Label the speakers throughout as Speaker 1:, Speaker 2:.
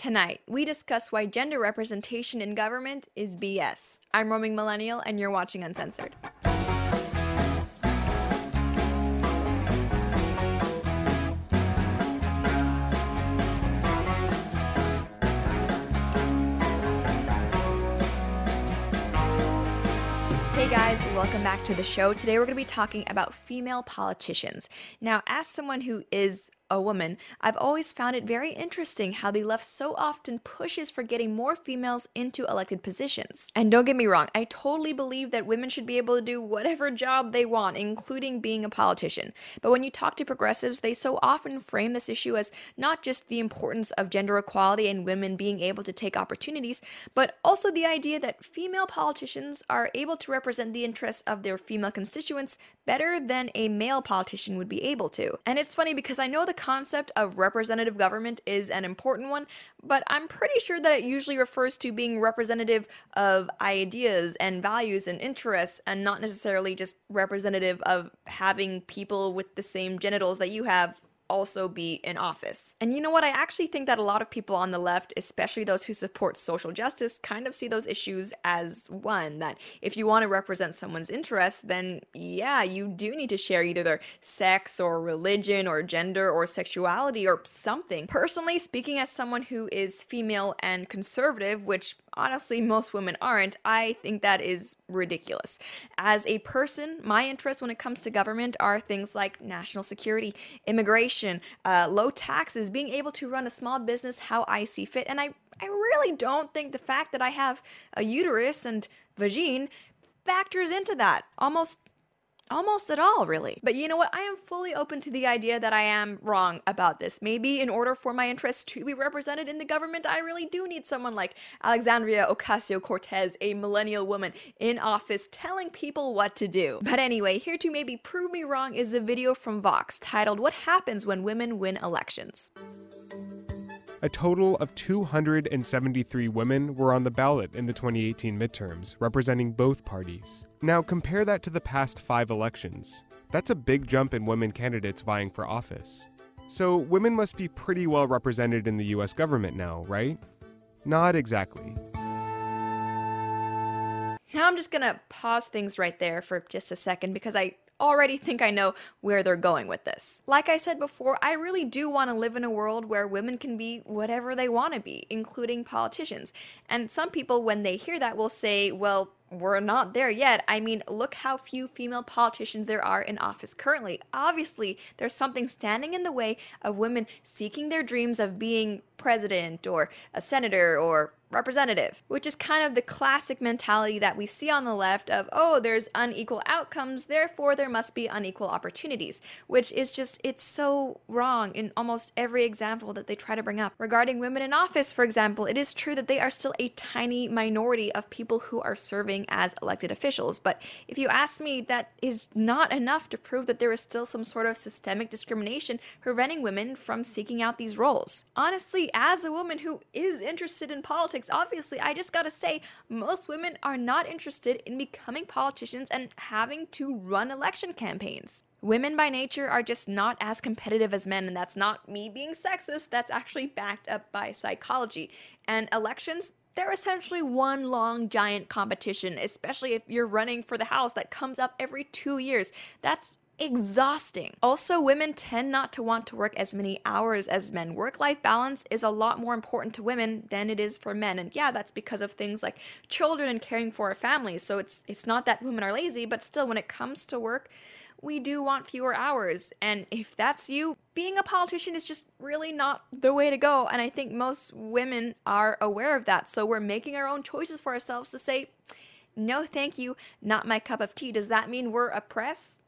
Speaker 1: Tonight, we discuss why gender representation in government is BS. I'm Roaming Millennial, and you're watching Uncensored. Hey guys, welcome back to the show. Today we're going to be talking about female politicians. Now, as someone who is a woman, I've always found it very interesting how the left so often pushes for getting more females into elected positions. And don't get me wrong, I totally believe that women should be able to do whatever job they want, including being a politician. But when you talk to progressives, they so often frame this issue as not just the importance of gender equality and women being able to take opportunities, but also the idea that female politicians are able to represent the interests of their female constituents better than a male politician would be able to. And it's funny because I know the concept of representative government is an important one, but I'm pretty sure that it usually refers to being representative of ideas and values and interests and not necessarily just representative of having people with the same genitals that you have also be in office. And you know what? I actually think that a lot of people on the left, especially those who support social justice, kind of see those issues as one that if you want to represent someone's interests, then yeah, you do need to share either their sex or religion or gender or sexuality or something. Personally, speaking as someone who is female and conservative, which honestly most women aren't, I think that is ridiculous. As a person, my interests when it comes to government are things like national security, immigration, uh, low taxes, being able to run a small business how I see fit. And I, I really don't think the fact that I have a uterus and vagine factors into that. Almost Almost at all, really. But you know what? I am fully open to the idea that I am wrong about this. Maybe in order for my interests to be represented in the government, I really do need someone like Alexandria Ocasio Cortez, a millennial woman in office telling people what to do. But anyway, here to maybe prove me wrong is a video from Vox titled What Happens When Women Win Elections.
Speaker 2: A total of 273 women were on the ballot in the 2018 midterms, representing both parties. Now, compare that to the past five elections. That's a big jump in women candidates vying for office. So, women must be pretty well represented in the US government now, right? Not exactly.
Speaker 1: Now I'm just gonna pause things right there for just a second because I already think I know where they're going with this. Like I said before, I really do want to live in a world where women can be whatever they want to be, including politicians. And some people, when they hear that, will say, well, we're not there yet. I mean, look how few female politicians there are in office currently. Obviously, there's something standing in the way of women seeking their dreams of being president or a senator or representative, which is kind of the classic mentality that we see on the left of, oh, there's unequal outcomes, therefore there must be unequal opportunities, which is just, it's so wrong in almost every example that they try to bring up. Regarding women in office, for example, it is true that they are still a tiny minority of people who are serving as elected officials, but if you ask me, that is not enough to prove that there is still some sort of systemic discrimination preventing women from seeking out these roles. Honestly, as a woman who is interested in politics, politics, obviously, I just gotta say, most women are not interested in becoming politicians and having to run election campaigns. Women by nature are just not as competitive as men, and that's not me being sexist, that's actually backed up by psychology. And elections, they're essentially one long giant competition, especially if you're running for the House that comes up every two years. That's exhausting. Also, women tend not to want to work as many hours as men. Work life balance is a lot more important to women than it is for men. And yeah, that's because of things like children and caring for a family. So it's it's not that women are lazy, but still when it comes to work, we do want fewer hours. And if that's you, being a politician is just really not the way to go. And I think most women are aware of that. So we're making our own choices for ourselves to say, no, thank you, not my cup of tea. Does that mean we're oppressed?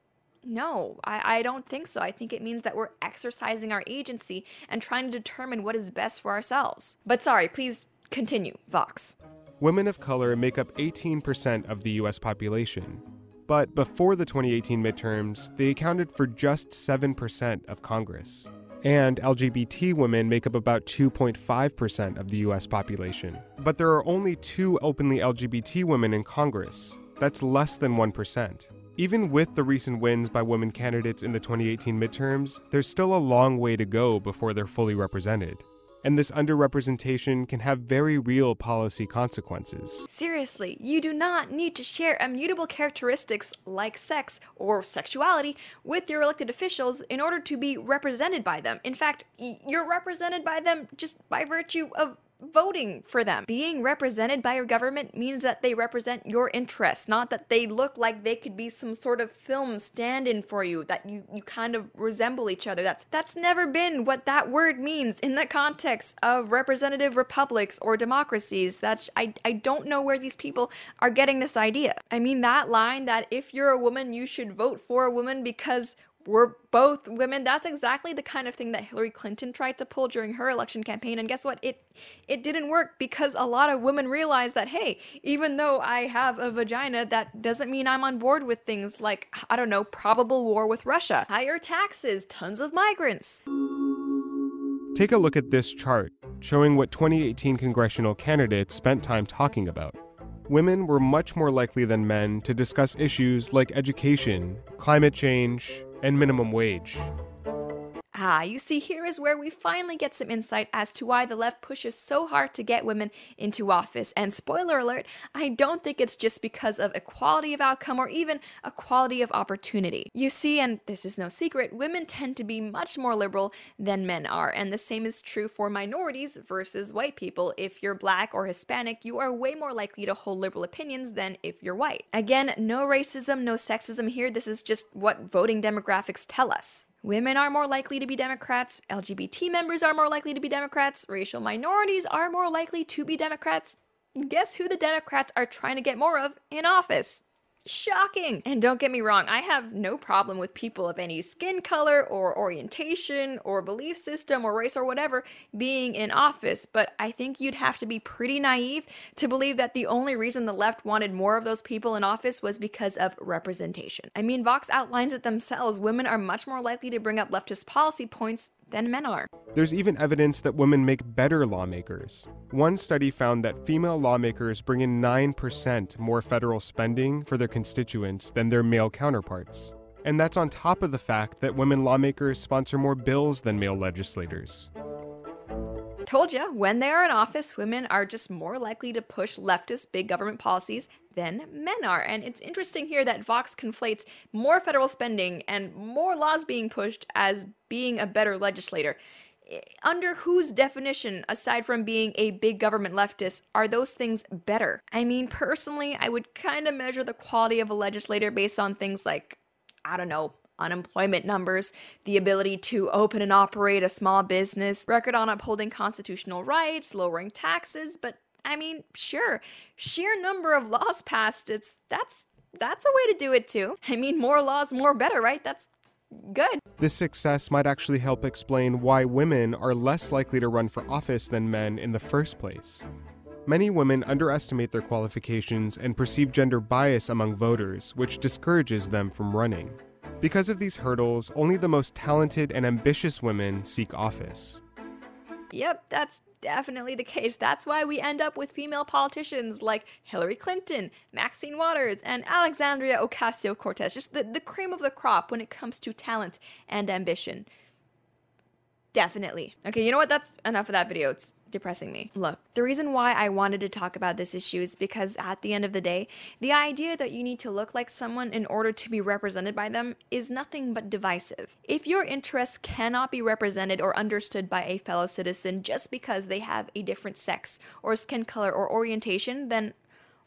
Speaker 1: No, I, I don't think so. I think it means that we're exercising our agency and trying to determine what is best for ourselves. But sorry, please continue, Vox.
Speaker 2: Women of color make up 18% of the US population. But before the 2018 midterms, they accounted for just 7% of Congress. And LGBT women make up about 2.5% of the US population. But there are only two openly LGBT women in Congress. That's less than 1%. Even with the recent wins by women candidates in the 2018 midterms, there's still a long way to go before they're fully represented. and this underrepresentation can have very real policy consequences.
Speaker 1: Seriously, you do not need to share immutable characteristics like sex or sexuality with your elected officials in order to be represented by them. In fact, you're represented by them just by virtue of voting for them. Being represented by your government means that they represent your interests, not that they look like they could be some sort of film stand-in for you, that you, you kind of resemble each other. That's that's never been what that word means in the context of representative republics or democracies. That's I, I don't know where these people are getting this idea. I mean that line that if you're a woman you should vote for a woman because we're both women. That's exactly the kind of thing that Hillary Clinton tried to pull during her election campaign. And guess what? It it didn't work because a lot of women realized that hey, even though I have a vagina, that doesn't mean I'm on board with things like I don't know, probable war with Russia, higher taxes, tons of migrants.
Speaker 2: Take a look at this chart showing what 2018 congressional candidates spent time talking about women were much more likely than men to discuss issues like education, climate change, and minimum wage.
Speaker 1: Ah, you see, here is where we finally get some insight as to why the left pushes so hard to get women into office. And spoiler alert, I don't think it's just because of equality of outcome or even equality of opportunity. You see, and this is no secret, women tend to be much more liberal than men are, and the same is true for minorities versus white people. If you're black or Hispanic, you are way more likely to hold liberal opinions than if you're white. Again, no racism, no sexism here, this is just what voting demographics tell us. Women are more likely to be Democrats, LGBT members are more likely to be Democrats, racial minorities are more likely to be Democrats. Guess who the Democrats are trying to get more of in office? Shocking! And don't get me wrong, I have no problem with people of any skin color or orientation or belief system or race or whatever being in office, but I think you'd have to be pretty naive to believe that the only reason the left wanted more of those people in office was because of representation. I mean, Vox outlines it themselves. Women are much more likely to bring up leftist policy points than men are.
Speaker 2: There's even evidence that women make better lawmakers. One study found that female lawmakers bring in 9% more federal spending for their constituents than their male counterparts. And that's on top of the fact that women lawmakers sponsor more bills than male legislators.
Speaker 1: Told you, when they are in office, women are just more likely to push leftist big government policies than men are. And it's interesting here that Vox conflates more federal spending and more laws being pushed as being a better legislator. Under whose definition, aside from being a big government leftist, are those things better? I mean, personally, I would kind of measure the quality of a legislator based on things like, I don't know, unemployment numbers, the ability to open and operate a small business, record on upholding constitutional rights, lowering taxes, but I mean, sure, sheer number of laws passed, it's that's that's a way to do it too. I mean, more laws, more better, right? That's good.
Speaker 2: This success might actually help explain why women are less likely to run for office than men in the first place. Many women underestimate their qualifications and perceive gender bias among voters, which discourages them from running. Because of these hurdles, only the most talented and ambitious women seek office.
Speaker 1: Yep, that's definitely the case. That's why we end up with female politicians like Hillary Clinton, Maxine Waters, and Alexandria Ocasio Cortez. Just the, the cream of the crop when it comes to talent and ambition. Definitely. Okay, you know what? That's enough of that video. It's depressing me. Look, the reason why I wanted to talk about this issue is because at the end of the day, the idea that you need to look like someone in order to be represented by them is nothing but divisive. If your interests cannot be represented or understood by a fellow citizen just because they have a different sex or skin color or orientation, then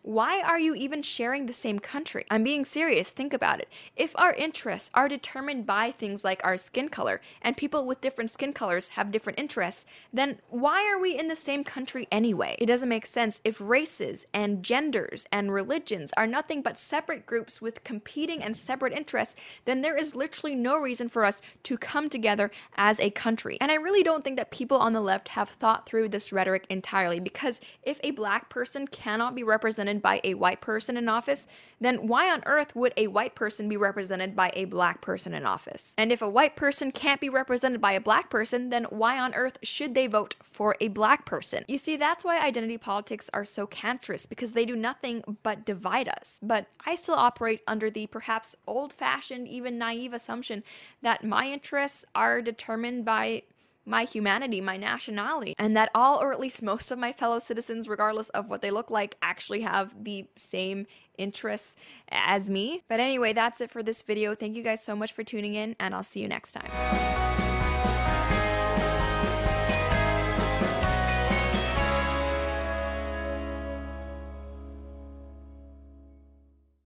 Speaker 1: why are you even sharing the same country? I'm being serious, think about it. If our interests are determined by things like our skin color, and people with different skin colors have different interests, then why are we in the same country anyway? It doesn't make sense if races and genders and religions are nothing but separate groups with competing and separate interests, then there is literally no reason for us to come together as a country. And I really don't think that people on the left have thought through this rhetoric entirely because if a black person cannot be represented represented by a white person in office, then why on earth would a white person be represented by a black person in office? And if a white person can't be represented by a black person, then why on earth should they vote for a black person? You see, that's why identity politics are so cancerous because they do nothing but divide us. But I still operate under the perhaps old fashioned, even naive assumption that my interests are determined by my humanity, my nationality, and that all, or at least most of my fellow citizens, regardless of what they look like, actually have the same interests as me. But anyway, that's it for this video. Thank you guys so much for tuning in, and I'll see you next time.